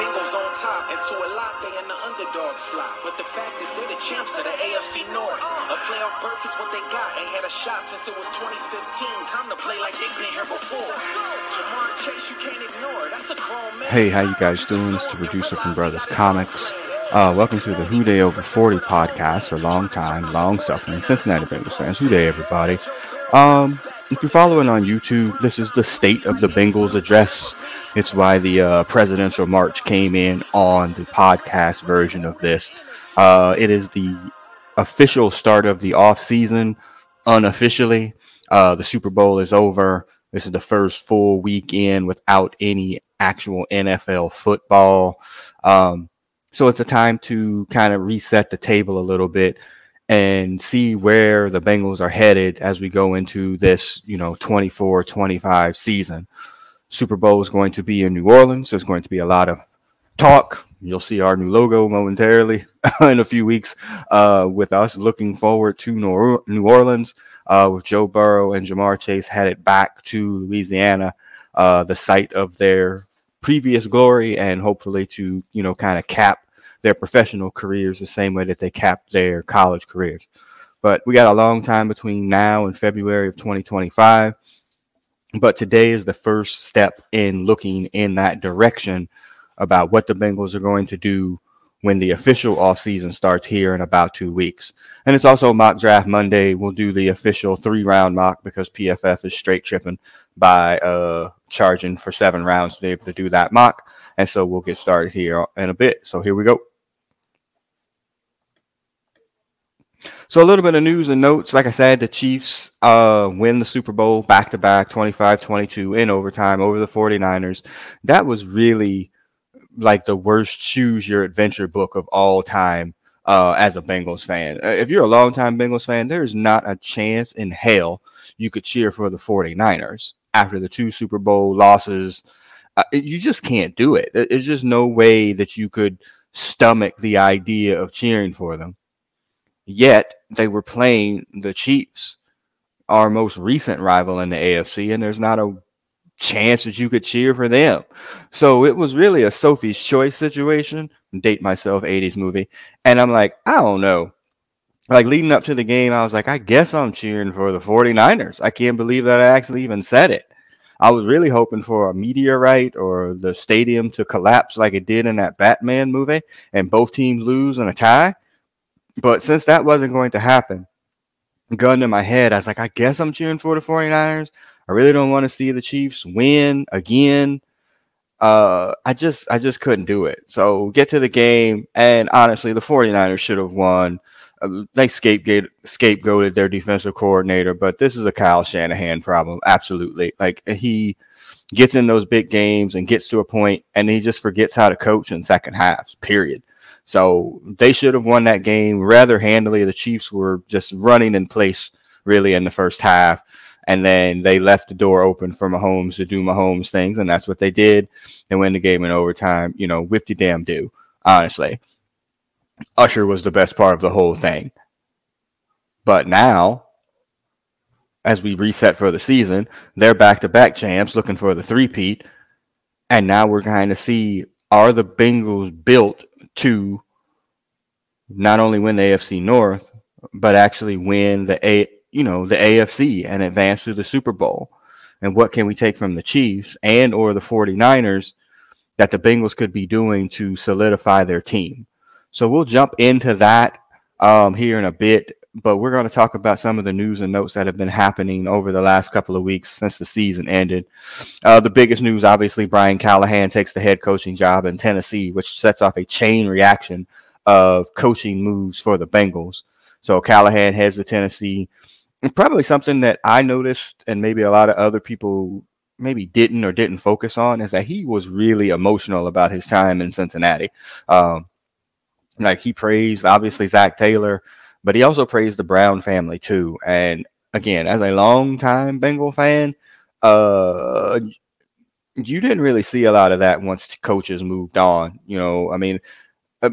Bengals on top, and to a lot they in the underdog slot. But the fact is they're the champs of the AFC North. A playoff berth is what they got. Ain't had a shot since it was 2015. Time to play like they've been here before. Ja'Marr Chase, you can't ignore. That's a grown man. Hey, how you guys doing? It's the producer from Brothers Comics. Uh, welcome to the Who Dey Over 40 podcast a long time, long suffering Cincinnati Bengals fans. Who Dey, everybody. Um, if you're following on YouTube, this is the State of the Bengals address. It's why the uh, presidential march came in on the podcast version of this. Uh, it is the official start of the off season, unofficially. Uh, the Super Bowl is over. This is the first full weekend without any actual NFL football. Um, so it's a time to kind of reset the table a little bit and see where the Bengals are headed as we go into this, you know, 24 25 season. Super Bowl is going to be in New Orleans. There's going to be a lot of talk. You'll see our new logo momentarily in a few weeks uh, with us looking forward to New Orleans uh, with Joe Burrow and Ja'Marr Chase headed back to Louisiana, uh, the site of their previous glory and hopefully to, you know, kind of cap their professional careers the same way that they capped their college careers. But we got a long time between now and February of 2025. But today is the first step in looking in that direction about what the Bengals are going to do when the official offseason starts here in about two weeks. And it's also mock draft Monday. We'll do the official three round mock because PFF is straight tripping by uh, charging for seven rounds to be able to do that mock. And so we'll get started here in a bit. So here we go. So a little bit of news and notes. Like I said, the Chiefs uh, win the Super Bowl back to back 25-22 in overtime over the 49ers. That was really like the worst choose your adventure book of all time uh, as a Bengals fan. Uh, if you're a longtime Bengals fan, there's not a chance in hell you could cheer for the 49ers after the two Super Bowl losses. Uh, you just can't do it. There's just no way that you could stomach the idea of cheering for them. Yet they were playing the Chiefs, our most recent rival in the AFC, and there's not a chance that you could cheer for them. So it was really a Sophie's choice situation. Date myself 80s movie. And I'm like, I don't know. Like leading up to the game, I was like, I guess I'm cheering for the 49ers. I can't believe that I actually even said it. I was really hoping for a meteorite or the stadium to collapse like it did in that Batman movie and both teams lose in a tie. But since that wasn't going to happen, gun in my head, I was like, I guess I'm cheering for the 49ers. I really don't want to see the Chiefs win again. Uh, I just I just couldn't do it. So get to the game, and honestly, the 49ers should have won. Uh, they scapegoat scapegoated their defensive coordinator, but this is a Kyle Shanahan problem. Absolutely. Like he gets in those big games and gets to a point and he just forgets how to coach in second halves, period. So they should have won that game rather handily. The Chiefs were just running in place really in the first half. And then they left the door open for Mahomes to do Mahomes things. And that's what they did. and win the game in overtime. You know, whip damn do, honestly. Usher was the best part of the whole thing. But now, as we reset for the season, they're back to back champs looking for the three-peat. And now we're kind of see are the Bengals built to not only win the AFC North, but actually win the A, you know, the AFC and advance to the Super Bowl. And what can we take from the Chiefs and or the 49ers that the Bengals could be doing to solidify their team? So we'll jump into that um, here in a bit, but we're going to talk about some of the news and notes that have been happening over the last couple of weeks since the season ended. Uh, the biggest news, obviously, Brian Callahan takes the head coaching job in Tennessee, which sets off a chain reaction of coaching moves for the Bengals. So Callahan heads to Tennessee. And probably something that I noticed, and maybe a lot of other people maybe didn't or didn't focus on, is that he was really emotional about his time in Cincinnati. Um, like he praised obviously Zac Taylor, but he also praised the Brown family too. And again, as a long-time Bengal fan, uh, you didn't really see a lot of that once coaches moved on. You know, I mean, uh,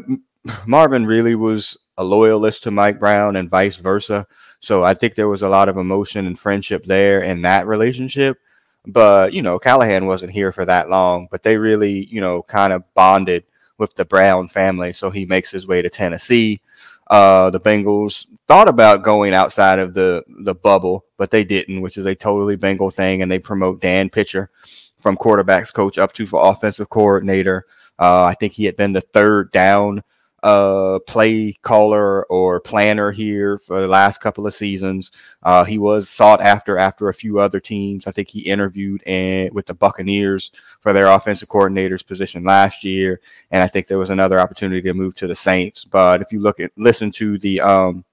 Marvin really was a loyalist to Mike Brown and vice versa. So I think there was a lot of emotion and friendship there in that relationship. But, you know, Callahan wasn't here for that long, but they really, you know, kind of bonded with the Brown family. So he makes his way to Tennessee. Uh, the Bengals thought about going outside of the, the bubble, but they didn't, which is a totally Bengal thing. And they promote Dan Pitcher from quarterbacks coach up to for offensive coordinator. Uh, I think he had been the third down uh, play caller or planner here for the last couple of seasons. Uh, he was sought after after a few other teams. I think he interviewed and with the Buccaneers for their offensive coordinator's position last year, and I think there was another opportunity to move to the Saints. But if you look at listen to the um,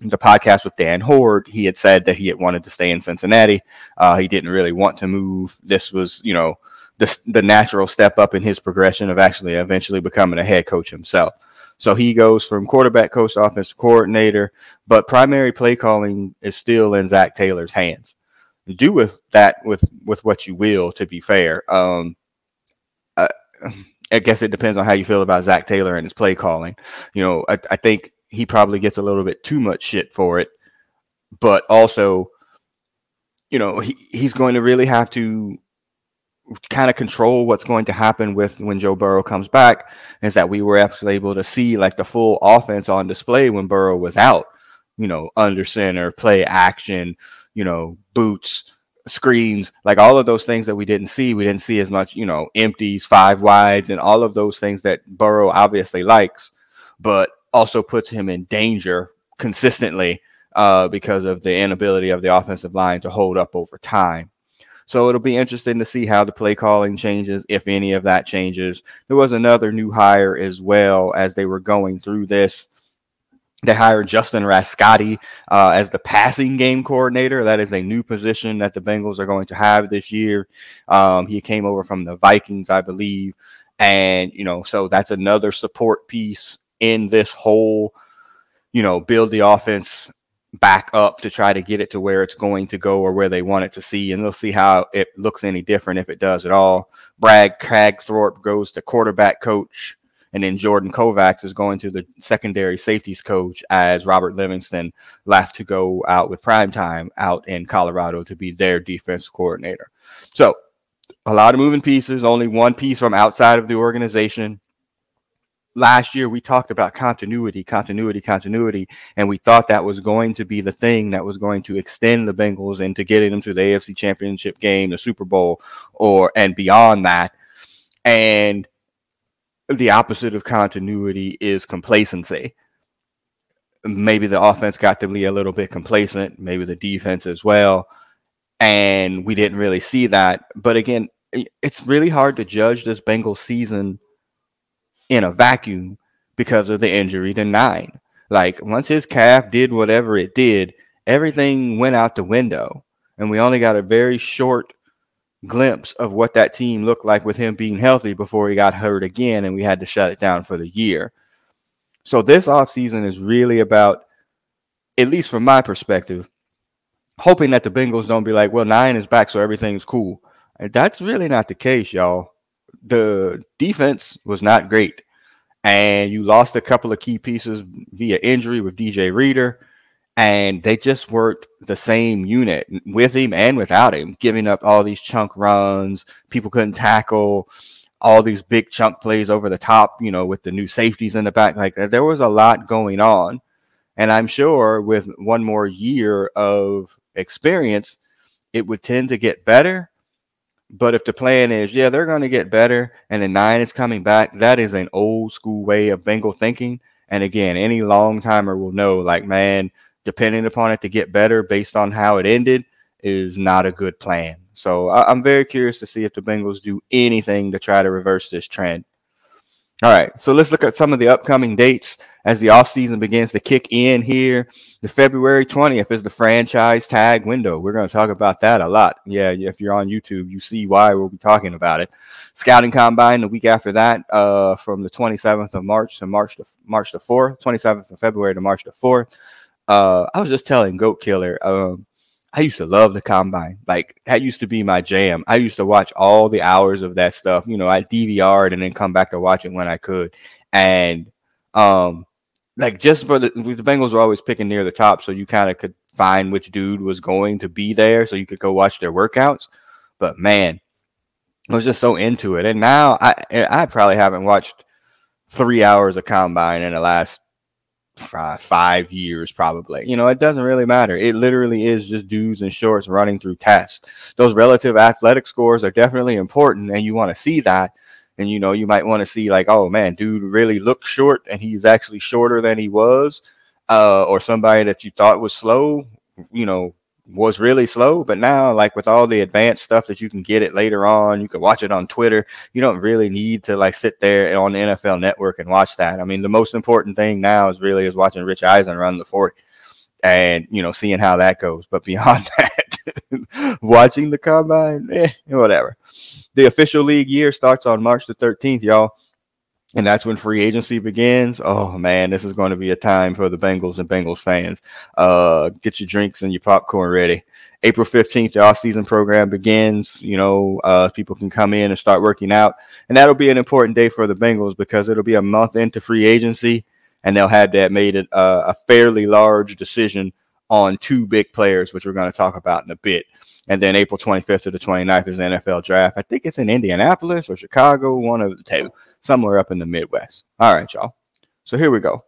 the podcast with Dan Hoard, he had said that he had wanted to stay in Cincinnati. Uh, he didn't really want to move. This was, you know, the, the natural step up in his progression of actually eventually becoming a head coach himself. So he goes from quarterback coach to offensive coordinator, but primary play calling is still in Zac Taylor's hands. Do with that with with what you will. To be fair, um, I, I guess it depends on how you feel about Zac Taylor and his play calling. You know, I, I think he probably gets a little bit too much shit for it, but also, you know, he, he's going to really have to kind of control what's going to happen with when Joe Burrow comes back is that we were actually able to see like the full offense on display when Burrow was out, you know, under center, play action, you know, boots, screens, like all of those things that we didn't see. We didn't see as much, you know, empties, five wides, and all of those things that Burrow obviously likes, but also puts him in danger consistently uh, because of the inability of the offensive line to hold up over time. So it'll be interesting to see how the play calling changes, if any of that changes. There was another new hire as well as they were going through this. They hired Justin Rascati uh, as the passing game coordinator. That is a new position that the Bengals are going to have this year. Um, he came over from the Vikings, I believe. And, you know, so that's another support piece in this whole, you know, build the offense back up to try to get it to where it's going to go or where they want it to see. And they'll see how it looks any different if it does at all. Brad Kragthorpe goes to quarterback coach. And then Jordan Kovacs is going to the secondary safeties coach as Robert Livingston left to go out with prime time out in Colorado to be their defense coordinator. So a lot of moving pieces, only one piece from outside of the organization last year we talked about continuity, continuity, continuity, and we thought that was going to be the thing that was going to extend the Bengals into getting them to the AFC Championship game, the Super Bowl, or and beyond that. And the opposite of continuity is complacency. Maybe the offense got to be a little bit complacent, maybe the defense as well. And we didn't really see that. But again, it's really hard to judge this Bengals season in a vacuum because of the injury to nine. Like once his calf did whatever it did, everything went out the window. And we only got a very short glimpse of what that team looked like with him being healthy before he got hurt again and we had to shut it down for the year. So this offseason is really about, at least from my perspective, hoping that the Bengals don't be like, well, nine is back, so everything's cool. And that's really not the case, y'all the defense was not great. And you lost a couple of key pieces via injury with DJ Reader. And they just weren't the same unit with him and without him, giving up all these chunk runs. People couldn't tackle all these big chunk plays over the top, you know, with the new safeties in the back. Like uh, there was a lot going on. And I'm sure with one more year of experience, it would tend to get better. But if the plan is, yeah, they're going to get better and the nine is coming back, that is an old school way of Bengal thinking. And again, any long timer will know, like, man, depending upon it to get better based on how it ended is not a good plan. So I- am very curious to see if the Bengals do anything to try to reverse this trend. All right, so let's look at some of the upcoming dates as the offseason begins to kick in here. The February 20th is the franchise tag window. We're going to talk about that a lot. Yeah, if you're on YouTube, you see why we'll be talking about it. Scouting combine the week after that, uh, from the 27th of March to March to March the 4th, 27th of February to March the 4th. Uh, I was just telling Goat Killer, um, I used to love the combine. Like that used to be my jam. I used to watch all the hours of that stuff. You know, I DVR'd and then come back to watch it when I could. And um, like just for the the Bengals were always picking near the top, so you kind of could find which dude was going to be there, so you could go watch their workouts. But man, I was just so into it, and now I I probably haven't watched three hours of combine in the last five, years, probably. You know, it doesn't really matter. It literally is just dudes in shorts running through tests. Those relative athletic scores are definitely important, and you want to see that and you know you might want to see like oh man dude really looks short and he's actually shorter than he was uh, or somebody that you thought was slow you know was really slow but now like with all the advanced stuff that you can get it later on you can watch it on twitter you don't really need to like sit there on the nfl network and watch that. I mean the most important thing now is really is watching rich eisen run the 40 and you know seeing how that goes. But beyond that watching the combine eh, whatever. The official league year starts on March the 13th, y'all. And that's when free agency begins. Oh man, this is going to be a time for the Bengals and Bengals fans. Uh, get your drinks and your popcorn ready. April 15th, the off-season program begins. You know, uh, people can come in and start working out. And that'll be an important day for the Bengals because it'll be a month into free agency. And they'll have that made it uh, a fairly large decision on two big players, which we're going to talk about in a bit. And then April 25th to the 29th is the NFL draft. I think it's in Indianapolis or Chicago, one of the two, somewhere up in the Midwest. All right, y'all. So here we go.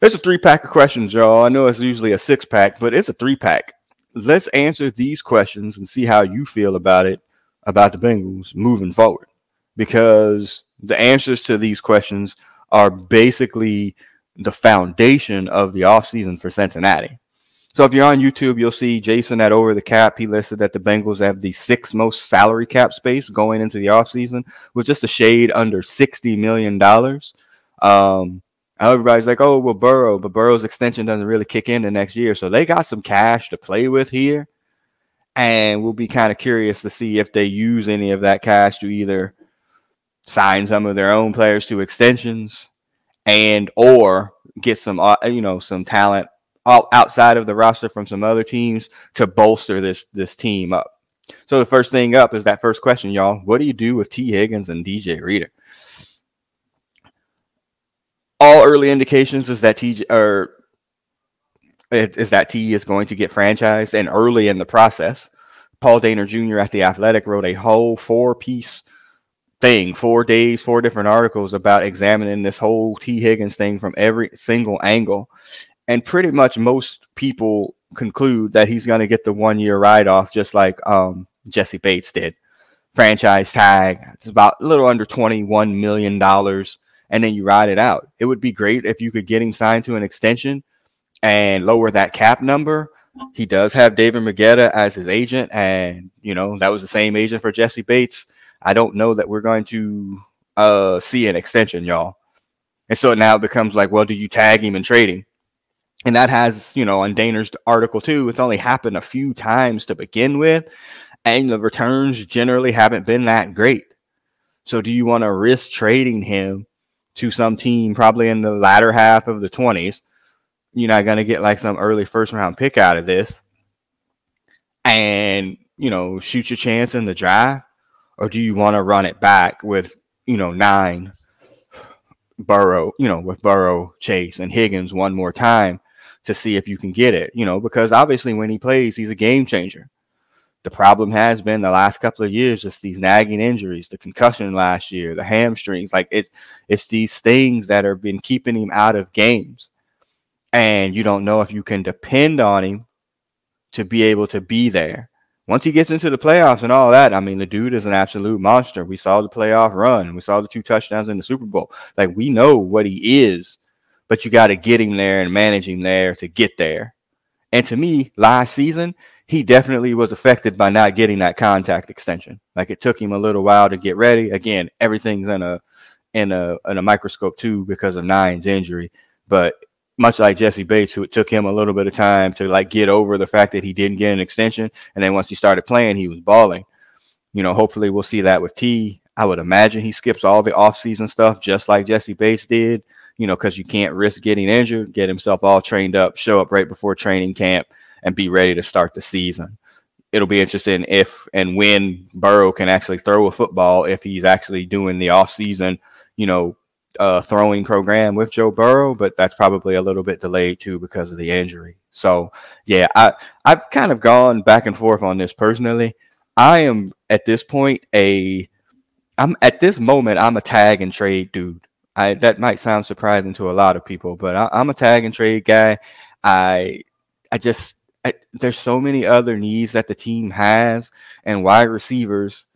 There's a three pack of questions, y'all. I know it's usually a six pack, but it's a three pack. Let's answer these questions and see how you feel about it, about the Bengals moving forward. Because the answers to these questions are basically the foundation of the offseason for Cincinnati. So if you're on YouTube, you'll see Jason at Over the Cap. He listed that the Bengals have the sixth most salary cap space going into the offseason with just a shade under $60 million. Um, everybody's like, oh, well, Burrow, but Burrow's extension doesn't really kick in the next year. So they got some cash to play with here. And we'll be kind of curious to see if they use any of that cash to either sign some of their own players to extensions and or get some uh, you know some talent outside of the roster from some other teams to bolster this this team up. So the first thing up is that first question, y'all. What do you do with Tee Higgins and DJ Reader? All early indications is that T or is that T is going to get franchised, and early in the process, Paul Dehner Jr. at the Athletic wrote a whole four piece thing, four days, four different articles about examining this whole Tee Higgins thing from every single angle and pretty much most people conclude that he's going to get the one year ride off, just like um, Jessie Bates did. Franchise tag, it's about a little under $21 million, and then you ride it out. It would be great if you could get him signed to an extension and lower that cap number. He does have David Mulugheta as his agent, and you know that was the same agent for Jessie Bates. I don't know that we're going to uh, see an extension, y'all. And so now it becomes like, well, do you tag him trade him? And that has you know on Dehner's article too. It's only happened a few times to begin with, and the returns generally haven't been that great. So, do you want to risk trading him to some team probably in the latter half of the twenties? You're not going to get like some early first round pick out of this, and you know shoot your chance in the draft, or do you want to run it back with you know nine? Burrow, you know, with Burrow, Chase, and Higgins one more time to see if you can get it, you know, because obviously when he plays, he's a game changer. The problem has been the last couple of years, just these nagging injuries, the concussion last year, the hamstrings, like it's it's these things that have been keeping him out of games. And you don't know if you can depend on him to be able to be there. Once he gets into the playoffs and all that, I mean, the dude is an absolute monster. We saw the playoff run. We saw the two touchdowns in the Super Bowl. Like we know what he is but you got to get him there and manage him there to get there. And to me, last season, he definitely was affected by not getting that contact extension. Like it took him a little while to get ready. Again, everything's in a in a in a microscope too because of Nine's injury. But much like Jessie Bates, who it took him a little bit of time to like get over the fact that he didn't get an extension, and then once he started playing, he was balling. You know, hopefully we'll see that with T. I would imagine he skips all the offseason stuff just like Jessie Bates did you know, because you can't risk getting injured, get himself all trained up, show up right before training camp, and be ready to start the season. It'll be interesting if and when Burrow can actually throw a football, if he's actually doing the off season, you know, uh, throwing program with Joe Burrow, but that's probably a little bit delayed too because of the injury. So yeah, I I've kind of gone back and forth on this personally. I am at this point a I'm at this moment I'm a tag and trade dude. I that might sound surprising to a lot of people, but I, am a tag and trade guy. I I just I, there's so many other needs that the team has and wide receivers.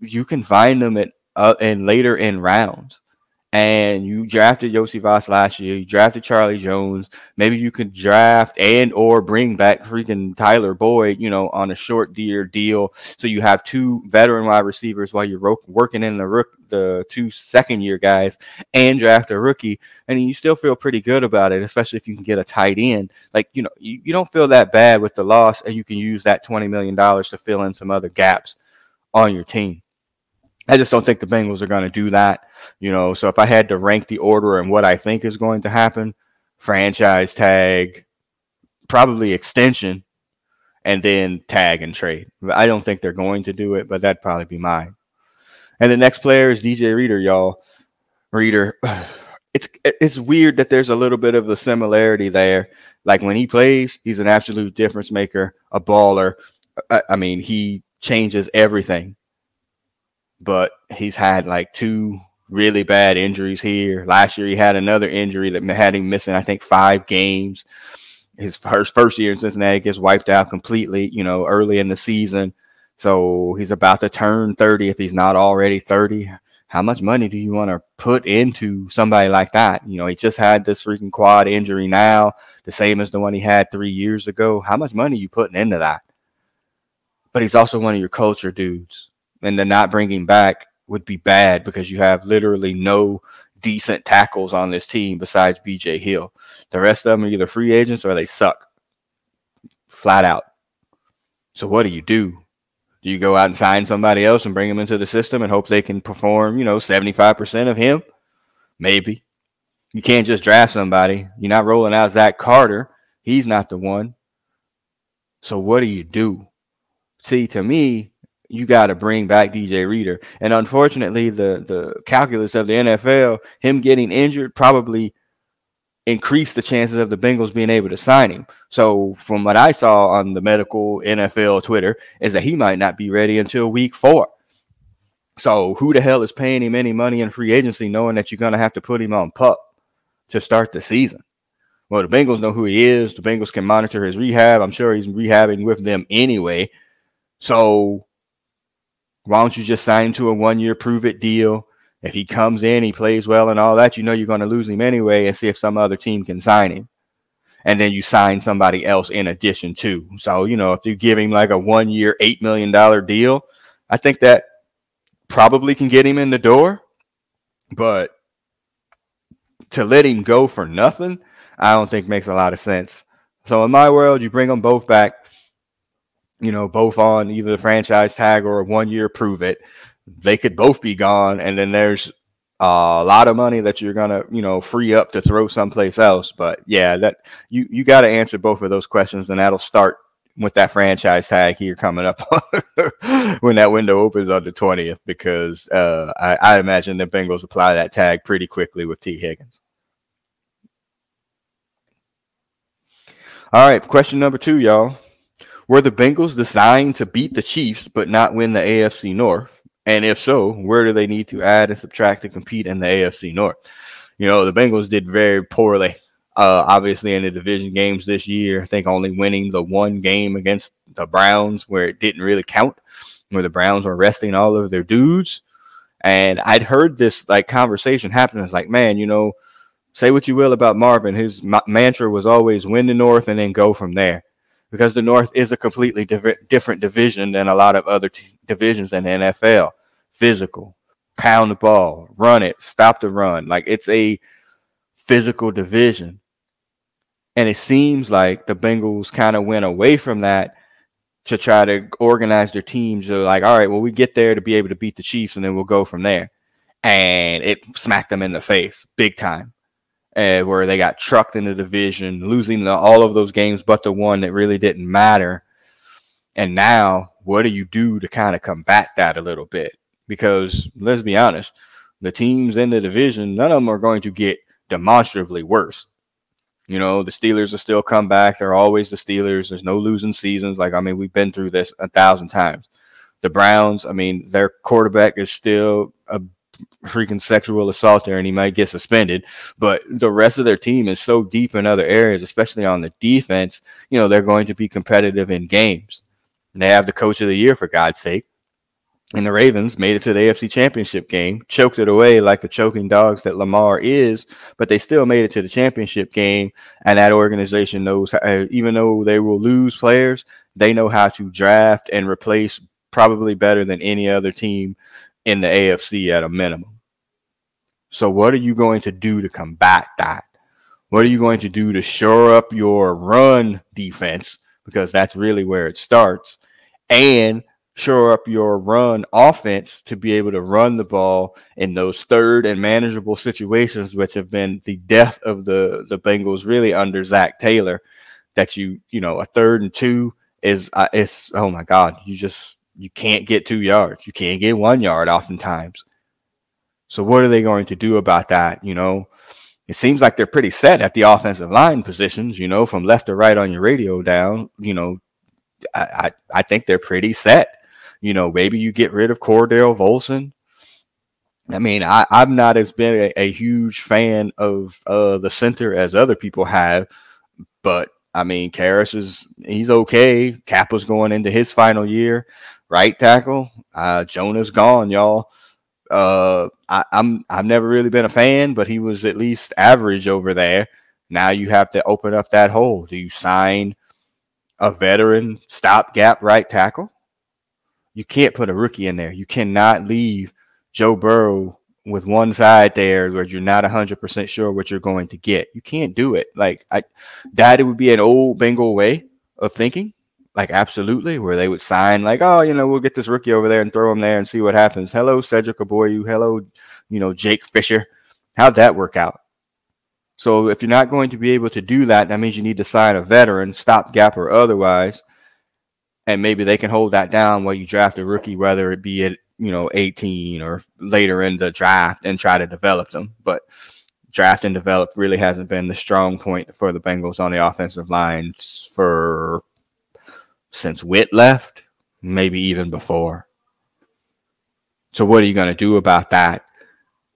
You can find them at uh, and later in rounds and you drafted Iosivas last year, you drafted Charlie Jones. Maybe you could draft and or bring back freaking Tyler Boyd, you know, on a short year deal. So you have two veteran wide receivers while you're ro- working in the rook, the two second year guys, and draft a rookie, and you still feel pretty good about it, especially if you can get a tight end. Like you know, you, you don't feel that bad with the loss, and you can use that twenty million dollars to fill in some other gaps on your team. I just don't think the Bengals are going to do that. You know, so if I had to rank the order and what I think is going to happen, franchise tag, probably extension, and then tag and trade. I don't think they're going to do it, but that'd probably be mine. And the next player is DJ Reader, y'all. Reader. It's it's weird that there's a little bit of the similarity there. Like when he plays, he's an absolute difference maker, a baller. I, I mean, he changes everything but he's had like two really bad injuries here. Last year, he had another injury that had him missing, I think, five games. His first first year in Cincinnati gets wiped out completely, you know, early in the season. So he's about to turn 30 if he's not already 30. How much money do you want to put into somebody like that? You know, he just had this freaking quad injury now, the same as the one he had three years ago. How much money you putting into that? But he's also one of your culture dudes and the not bringing back would be bad because you have literally no decent tackles on this team besides BJ Hill. The rest of them are either free agents or they suck flat out. So what do you do? Do you go out and sign somebody else and bring them into the system and hope they can perform, you know, 75% of him? Maybe. You can't just draft somebody. You're not rolling out Zach Carter. He's not the one. So what do you do? See, to me, you got to bring back DJ Reader. And unfortunately, the the calculus of the NFL, him getting injured probably increased the chances of the Bengals being able to sign him. So from what I saw on the medical NFL Twitter is that he might not be ready until week 4. So who the hell is paying him any money in free agency knowing that you're going to have to put him on pup to start the season? Well, the Bengals know who he is. The Bengals can monitor his rehab. I'm sure he's rehabbing with them anyway. So why don't you just sign him to a one year prove it deal? If he comes in, he plays well and all that, you know you're going to lose him anyway and see if some other team can sign him. And then you sign somebody else in addition to. So, you know, if you give him like a one year, $8 million deal, I think that probably can get him in the door. But to let him go for nothing, I don't think makes a lot of sense. So in my world, you bring them both back you know, both on either the franchise tag or one year prove it. They could both be gone, and then there's a lot of money that you're gonna, you know, free up to throw someplace else. But yeah, that you you got to answer both of those questions, and that'll start with that franchise tag here coming up when that window opens on the 20th because uh, I, I, imagine the Bengals apply that tag pretty quickly with Tee Higgins. All right, question number two, y'all. Were the Bengals designed to beat the Chiefs but not win the AFC North? And if so, where do they need to add and subtract to compete in the AFC North? You know, the Bengals did very poorly, uh, obviously, in the division games this year. I think only winning the one game against the Browns where it didn't really count, where the Browns were resting all of their dudes. And I'd heard this like conversation happen. It's like, man, you know, say what you will about Marvin. His ma- mantra was always win the North and then go from there because the North is a completely different division than a lot of other t- divisions in the NFL. Physical, pound the ball, run it, stop the run. Like it's a physical division. And it seems like the Bengals kind of went away from that to try to organize their teams. They're like, all right, well, we get there to be able to beat the Chiefs and then we'll go from there. And it smacked them in the face big time uh, where they got trucked in the division, losing the, all of those games but the one that really didn't matter. And now, what do you do to kind of combat that a little bit? Because let's be honest, the teams in the division, none of them are going to get demonstrably worse. You know, the Steelers will still come back. They're always the Steelers. There's no losing seasons. Like, I mean, we've been through this a thousand times. The Browns, I mean, their quarterback is still a freaking sexual assault there and he might get suspended. But the rest of their team is so deep in other areas, especially on the defense, you know, they're going to be competitive in games. And they have the coach of the year, for God's sake. And the Ravens made it to the AFC Championship game, choked it away like the choking dogs that Lamar is, but they still made it to the championship game. And that organization knows, even though they will lose players, they know how to draft and replace probably better than any other team in the AFC at a minimum. So, what are you going to do to combat that? What are you going to do to shore up your run defense? Because that's really where it starts. And shore up your run offense to be able to run the ball in those third and manageable situations, which have been the death of the the Bengals really under Zac Taylor. That you you know a third and two is uh, it's oh my god you just you can't get two yards you can't get one yard oftentimes. So what are they going to do about that? You know, it seems like they're pretty set at the offensive line positions. You know, from left to right on your radio down. You know, I I, I think they're pretty set you know, maybe you get rid of Cordell Volson. I mean, I, I've not as been a, a huge fan of uh, the center as other people have, but I mean, Karras is he's okay. Cappa's going into his final year. Right tackle, uh, Jonah's gone, y'all. Uh, I, I'm I've never really been a fan, but he was at least average over there. Now you have to open up that hole. Do you sign a veteran stopgap right tackle? you can't put a rookie in there. You cannot leave Joe Burrow with one side there where you're not 100% sure what you're going to get. You can't do it. Like I that it would be an old Bengal way of thinking. Like absolutely where they would sign like, "Oh, you know, we'll get this rookie over there and throw him there and see what happens." Hello Cedric Ogbuehi, hello, you know, Jake Fisher. How'd that work out? So if you're not going to be able to do that, that means you need to sign a veteran, stopgap or otherwise, and maybe they can hold that down while you draft a rookie, whether it be at you know 18 or later in the draft, and try to develop them. But draft and develop really hasn't been the strong point for the Bengals on the offensive line for since Witt left, maybe even before. So what are you going to do about that?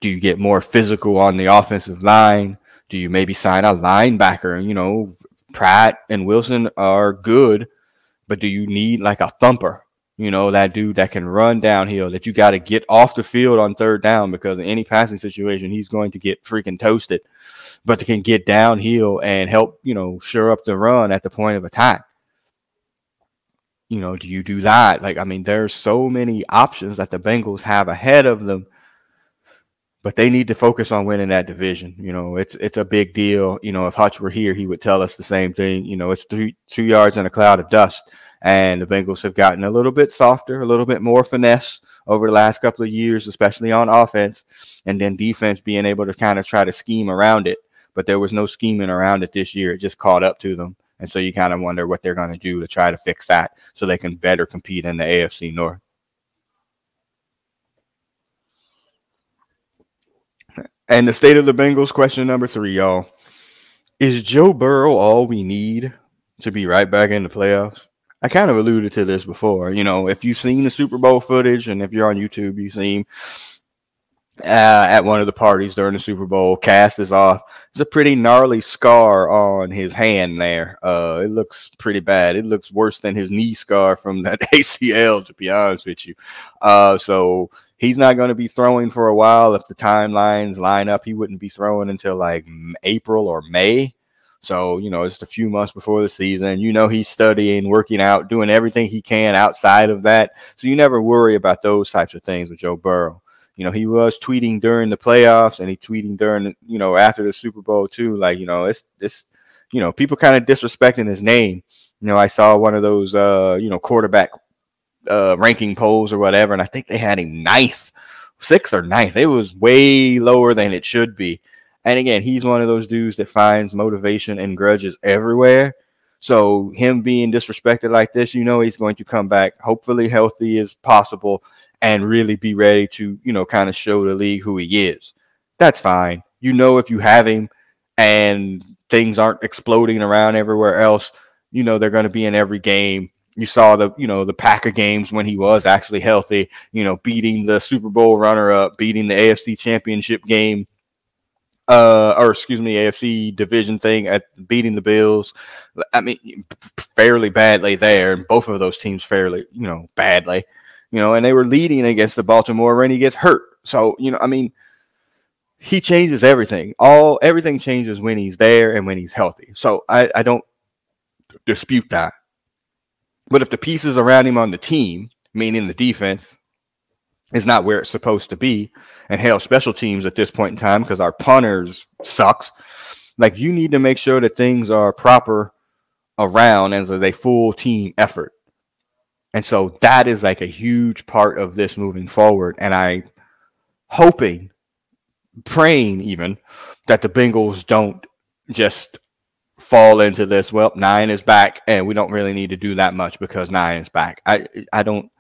Do you get more physical on the offensive line? Do you maybe sign a linebacker? You know, Pratt and Wilson are good but do you need like a thumper? You know, that dude that can run downhill that you got to get off the field on third down because in any passing situation, he's going to get freaking toasted. But can get downhill and help, you know, shore up the run at the point of attack. You know, do you do that? Like, I mean, there's so many options that the Bengals have ahead of them but they need to focus on winning that division. You know, it's it's a big deal. You know, if Hutch were here, he would tell us the same thing. You know, it's three two yards in a cloud of dust, and the Bengals have gotten a little bit softer, a little bit more finesse over the last couple of years, especially on offense, and then defense being able to kind of try to scheme around it. But there was no scheming around it this year; it just caught up to them, and so you kind of wonder what they're going to do to try to fix that, so they can better compete in the AFC North. And the state of the Bengals, question number three, y'all. Is Joe Burrow all we need to be right back in the playoffs? I kind of alluded to this before. You know, if you've seen the Super Bowl footage and if you're on YouTube, you've seen uh, at one of the parties during the Super Bowl, cast is off. There's a pretty gnarly scar on his hand there. Uh, it looks pretty bad. It looks worse than his knee scar from that ACL, to be honest with you. Uh, so he's not going to be throwing for a while. If the timelines line up, he wouldn't be throwing until like April or May. So, you know, just a few months before the season. You know, he's studying, working out, doing everything he can outside of that. So you never worry about those types of things with Joe Burrow. You know, he was tweeting during the playoffs and he tweeting during, you know, after the Super Bowl too. Like, you know, it's this, you know, people kind of disrespecting his name. You know, I saw one of those, uh, you know, quarterback uh, ranking polls or whatever, and I think they had him ninth, sixth or ninth. It was way lower than it should be. And again, he's one of those dudes that finds motivation and grudges everywhere. So him being disrespected like this, you know, he's going to come back hopefully healthy as possible and really be ready to, you know, kind of show the league who he is. That's fine. You know, if you have him and things aren't exploding around everywhere else, you know, they're going to be in every game. You saw the, you know, the Packer games when he was actually healthy, you know, beating the Super Bowl runner up, beating the AFC championship game uh, or excuse me, AFC division thing at beating the Bills. I mean, fairly badly there, and both of those teams fairly, you know, badly, you know, and they were leading against the Baltimore when he gets hurt. So, you know, I mean, he changes everything. All everything changes when he's there and when he's healthy. So I, I don't dispute that. But if the pieces around him on the team, meaning the defense, is not where it's supposed to be, and hell, special teams at this point in time because our punters sucks. Like you need to make sure that things are proper around as a full team effort. And so that is like a huge part of this moving forward. And I hoping, praying even that the Bengals don't just fall into this. Well, nine is back, and we don't really need to do that much because nine is back. I I don't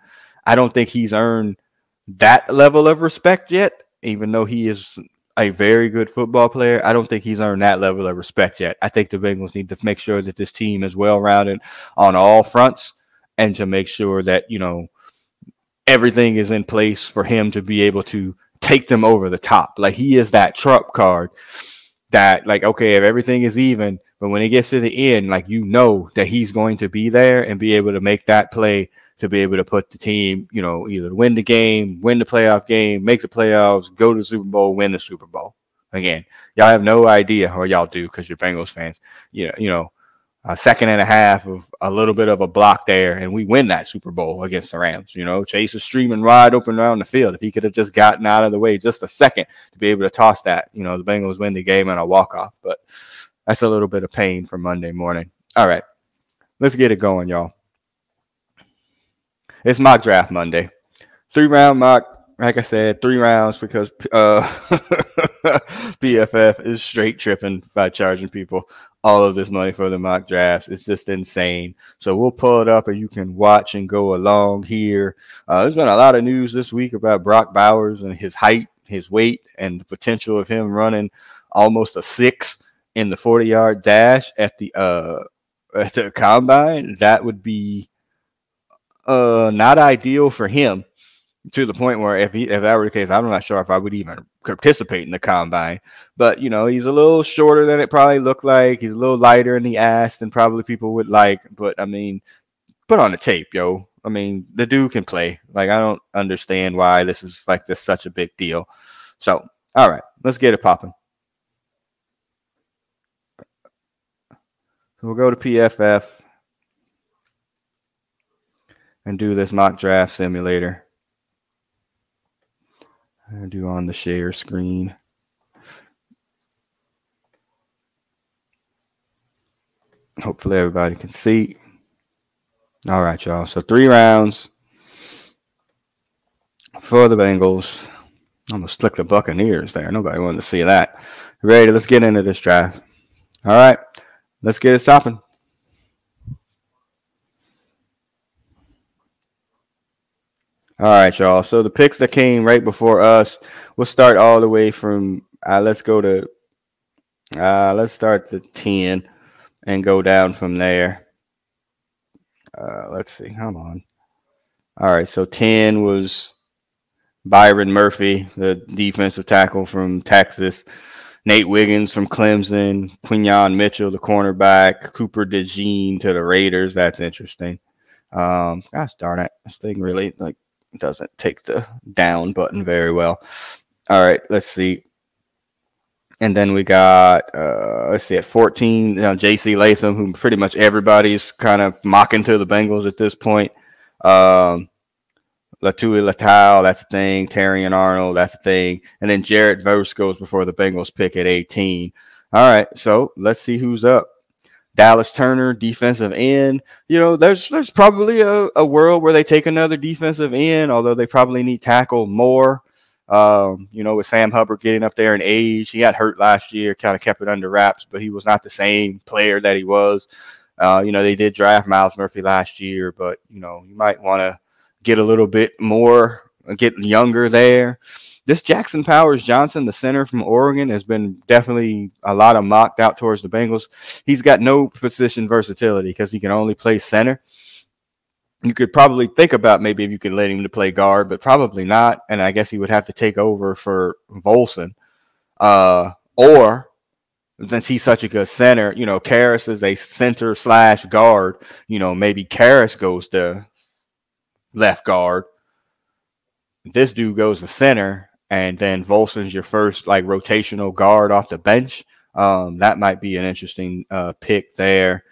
I don't think he's earned that level of respect yet, even though he is a very good football player. I don't think he's earned that level of respect yet. I think the Bengals need to make sure that this team is well rounded on all fronts and to make sure that, you know, everything is in place for him to be able to take them over the top. Like he is that trump card that, like, okay, if everything is even, but when it gets to the end, like, you know that he's going to be there and be able to make that play to be able to put the team, you know, either win the game, win the playoff game, make the playoffs, go to the Super Bowl, win the Super Bowl. Again, y'all have no idea, or y'all do because you're Bengals fans. You know, you know, a second and a half of a little bit of a block there, and we win that Super Bowl against the Rams. You know, Chase is streaming wide open around the field. If he could have just gotten out of the way just a second to be able to toss that, you know, the Bengals win the game on a walk off. But that's a little bit of pain for Monday morning. All right, let's get it going, y'all. It's mock draft Monday. Three round mock, like I said, three rounds because uh, PFF is straight tripping by charging people all of this money for the mock drafts. It's just insane. So we'll pull it up and you can watch and go along here. Uh, there's been a lot of news this week about Brock Bowers and his height, his weight, and the potential of him running almost a six in the 40 yard dash at the uh at the combine. That would be uh not ideal for him to the point where if he if that were the case, I'm not sure if I would even participate in the combine. But you know, he's a little shorter than it probably looked like. He's a little lighter in the ass than probably people would like. But I mean, put on the tape, yo. I mean, the dude can play. Like I don't understand why this is like this such a big deal. So, all right, let's get it popping. So we'll go to PFF and do this mock draft simulator. I do on the share screen. Hopefully everybody can see. All right, y'all. So three rounds for the Bengals. Almost slick the Buccaneers there. Nobody wanted to see that. Ready? Let's get into this draft. All right, let's get it stopping. All right, y'all. So the picks that came right before us, we'll start all the way from. Uh, let's go to. Uh, let's start the ten, and go down from there. Uh, let's see. Come on. All right. So ten was Byron Murphy, the defensive tackle from Texas. Nate Wiggins from Clemson, Quinyon Mitchell, the cornerback, Cooper DeJean to the Raiders. That's interesting. Um, gosh darn it, this thing really like doesn't take the down button very well. All right, let's see. And then we got, uh, let's see, at 14, you know, J.C. Latham, who pretty much everybody's kind of mocking to the Bengals at this point. Um, Laiatu Latu, that's a thing. Terrion Arnold, that's a thing. And then Jared Verse goes before the Bengals pick at 18. All right, so let's see who's up. Dallas Turner, defensive end. You know, there's there's probably a, a world where they take another defensive end, although they probably need tackle more. Um, you know, with Sam Hubbard getting up there in age, he got hurt last year, kind of kept it under wraps, but he was not the same player that he was. Uh, you know, they did draft Myles Murphy last year, but you know, you might want to get a little bit more get younger there. This Jackson Powers Johnson, the center from Oregon, has been definitely a lot of mocked out towards the Bengals. He's got no position versatility because he can only play center. You could probably think about maybe if you could let him to play guard, but probably not. And I guess he would have to take over for Volson. Uh, or since he's such a good center, you know, Karras is a center slash guard. You know, maybe Karras goes to left guard. This dude goes to center, and then Volson's your first like rotational guard off the bench. Um, that might be an interesting uh, pick there.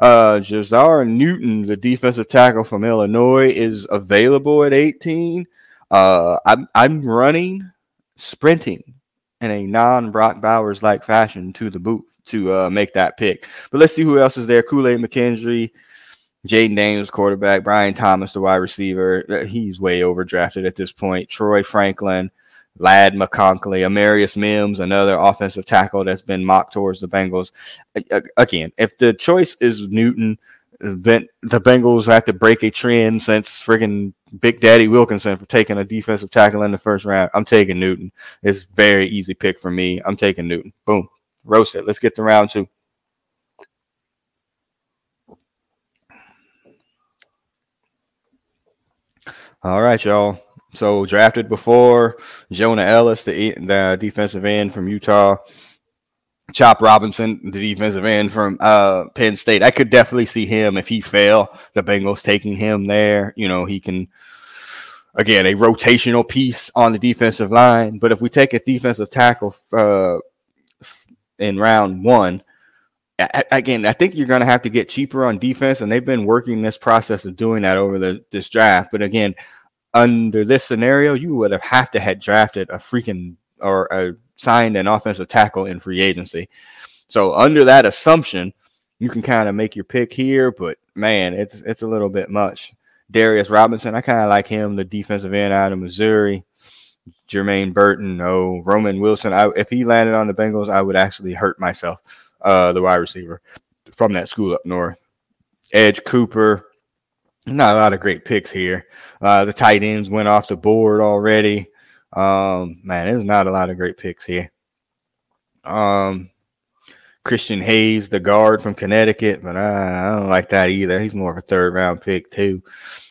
Uh, Jer'Zhan Newton, the defensive tackle from Illinois, is available at 18. Uh, I'm I'm running, sprinting in a non Brock Bowers like fashion to the booth to uh, make that pick. But let's see who else is there. Kool Aid McKinstry, Jayden Daniels, quarterback, Brian Thomas, the wide receiver. Uh, he's way overdrafted at this point. Troy Franklin, Ladd McConkey, Amarius Mims, another offensive tackle that's been mocked towards the Bengals. Again, if the choice is Newton, then the Bengals have to break a trend since friggin' Big Daddy Wilkinson for taking a defensive tackle in the first round. I'm taking Newton. It's very easy pick for me. I'm taking Newton. Boom. Roast it. Let's get to round two. All right, y'all. So drafted before Jonah Elliss, the, the defensive end from Utah. Chop Robinson, the defensive end from uh, Penn State. I could definitely see him if he fell. The Bengals taking him there. You know, he can again a rotational piece on the defensive line. But if we take a defensive tackle uh, in round one, again, I think you're going to have to get cheaper on defense, and they've been working this process of doing that over the this draft. But again, under this scenario, you would have have to had drafted a freaking or signed an offensive tackle in free agency. So under that assumption, you can kind of make your pick here, but man, it's it's a little bit much. Darius Robinson, I kind of like him, the defensive end out of Missouri. Jermaine Burton, oh Roman Wilson. I, if he landed on the Bengals, I would actually hurt myself. Uh, the wide receiver from that school up north. Edge Cooper, not a lot of great picks here. Uh, the tight ends went off the board already. Um, man, there's not a lot of great picks here. Um, Christian Haynes, the guard from Connecticut, but I, I, don't like that either. He's more of a third round pick, too.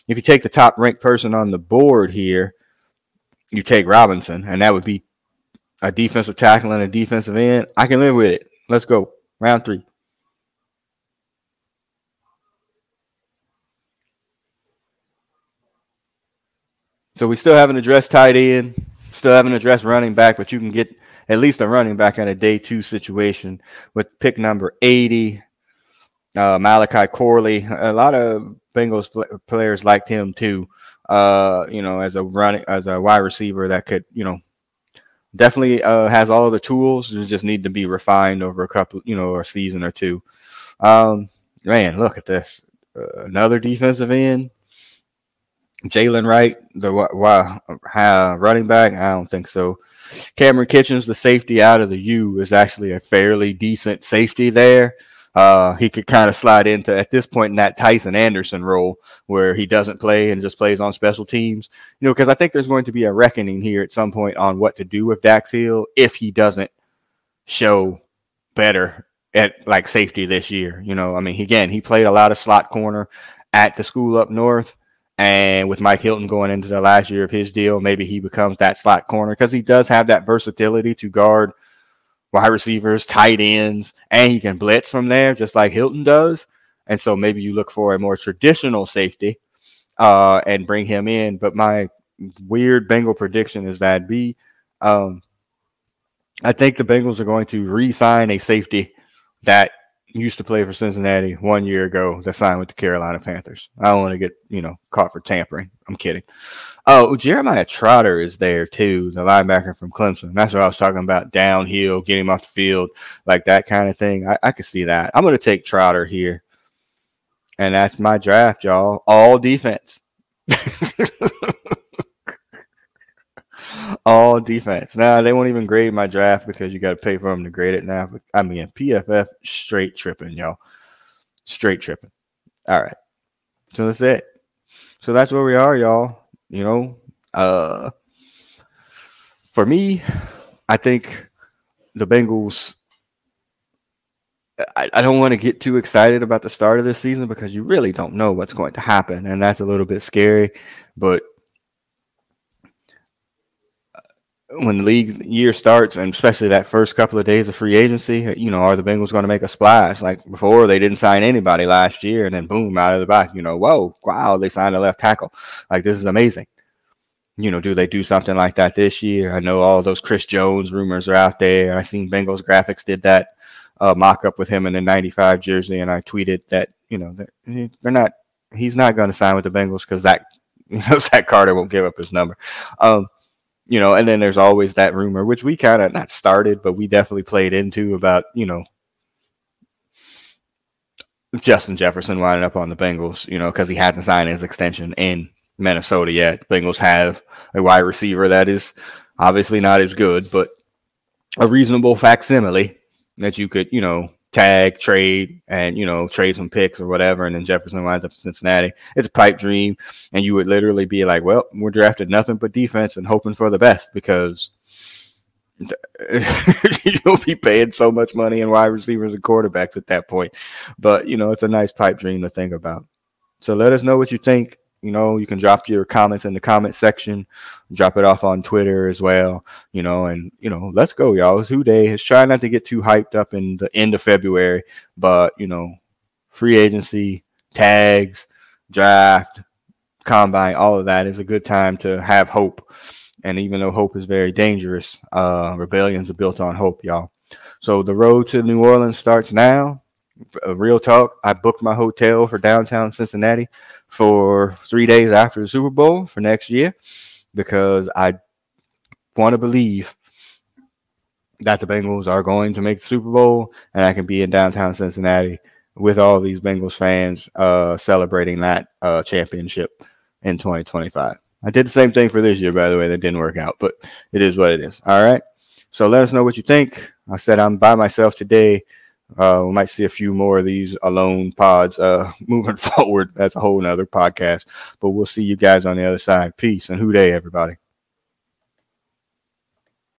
If you take the top ranked person on the board here, you take Robinson, and that would be a defensive tackle and a defensive end. I can live with it. Let's go. Round three. So we still haven't addressed tight end. Still haven't addressed running back, but you can get at least a running back in a day two situation with pick number 80. Uh, Malachi Corley. A lot of Bengals players liked him too. Uh, you know, as a running as a wide receiver that could, you know, definitely uh, has all the tools. Just need to be refined over a couple, you know, a season or two. Um, man, look at this. Uh, another defensive end. Jaylen Wright, the wow, uh, running back. I don't think so. Kamren Kinchens, the safety out of the U, is actually a fairly decent safety there. Uh, he could kind of slide into at this point in that Tycen Anderson role where he doesn't play and just plays on special teams. You know, because I think there's going to be a reckoning here at some point on what to do with Dax Hill if he doesn't show better at like safety this year. You know, I mean, again, he played a lot of slot corner at the school up north. And with Mike Hilton going into the last year of his deal, maybe he becomes that slot corner because he does have that versatility to guard wide receivers, tight ends, and he can blitz from there just like Hilton does. And so maybe you look for a more traditional safety uh, and bring him in. But my weird Bengal prediction is that B, um, I think the Bengals are going to re-sign a safety that used to play for Cincinnati one year ago that signed with the Carolina Panthers. I don't want to get, you know, caught for tampering. I'm kidding. Oh, Jeremiah Trotter is there too, the linebacker from Clemson. That's what I was talking about. Downhill, getting him off the field, like that kind of thing. I, I could see that. I'm going to take Trotter here. And that's my draft, y'all. All defense. all defense. Now they won't even grade my draft because you got to pay for them to grade it now. I mean, PFF straight tripping, y'all. Straight tripping. All right. So that's it. So that's where we are, y'all. You know, Uh, for me, I think the Bengals. I, I don't want to get too excited about the start of this season because you really don't know what's going to happen, and that's a little bit scary. But when the league year starts, and especially that first couple of days of free agency, you know, are the Bengals going to make a splash? Like before, they didn't sign anybody last year, and then boom, out of the back, you know, whoa, wow, they signed a left tackle. Like this is amazing. You know, do they do something like that this year? I know all those Chris Jones rumors are out there. I seen Bengals graphics did that uh, mock up with him in the '95 jersey, and I tweeted that you know they're, they're not. He's not going to sign with the Bengals because that you know Zach Carter won't give up his number. Um, you know, and then there's always that rumor, which we kind of not started, but we definitely played into about, you know, Justin Jefferson winding up on the Bengals, you know, because he hadn't signed his extension in Minnesota yet. Bengals have a wide receiver that is obviously not as good, but a reasonable facsimile that you could, you know, tag, trade, and you know, trade some picks or whatever, and then Jefferson winds up in Cincinnati. It's a pipe dream, and you would literally be like, "Well, we're drafted nothing but defense and hoping for the best because." you'll be paying so much money in wide receivers and quarterbacks at that point. But you know, it's a nice pipe dream to think about. So let us know what you think you know, you can drop your comments in the comment section, drop it off on Twitter as well, you know, and you know, let's go, y'all. It's Who Dey. It's try not to get too hyped up in the end of February, but you know, free agency, tags, draft, combine, all of that is a good time to have hope. And even though hope is very dangerous, uh, rebellions are built on hope, y'all. So the road to New Orleans starts now. A real talk. I booked my hotel for downtown Cincinnati for three days after the Super Bowl for next year because I want to believe that the Bengals are going to make the Super Bowl and I can be in downtown Cincinnati with all these Bengals fans uh, celebrating that uh, championship in 2025. I did the same thing for this year, by the way. That didn't work out, but it is what it is. All right. So let us know what you think. I said I'm by myself today. Uh, we might see a few more of these alone pods uh, moving forward. That's a whole nother podcast. But we'll see you guys on the other side. Peace and Who Dey, everybody.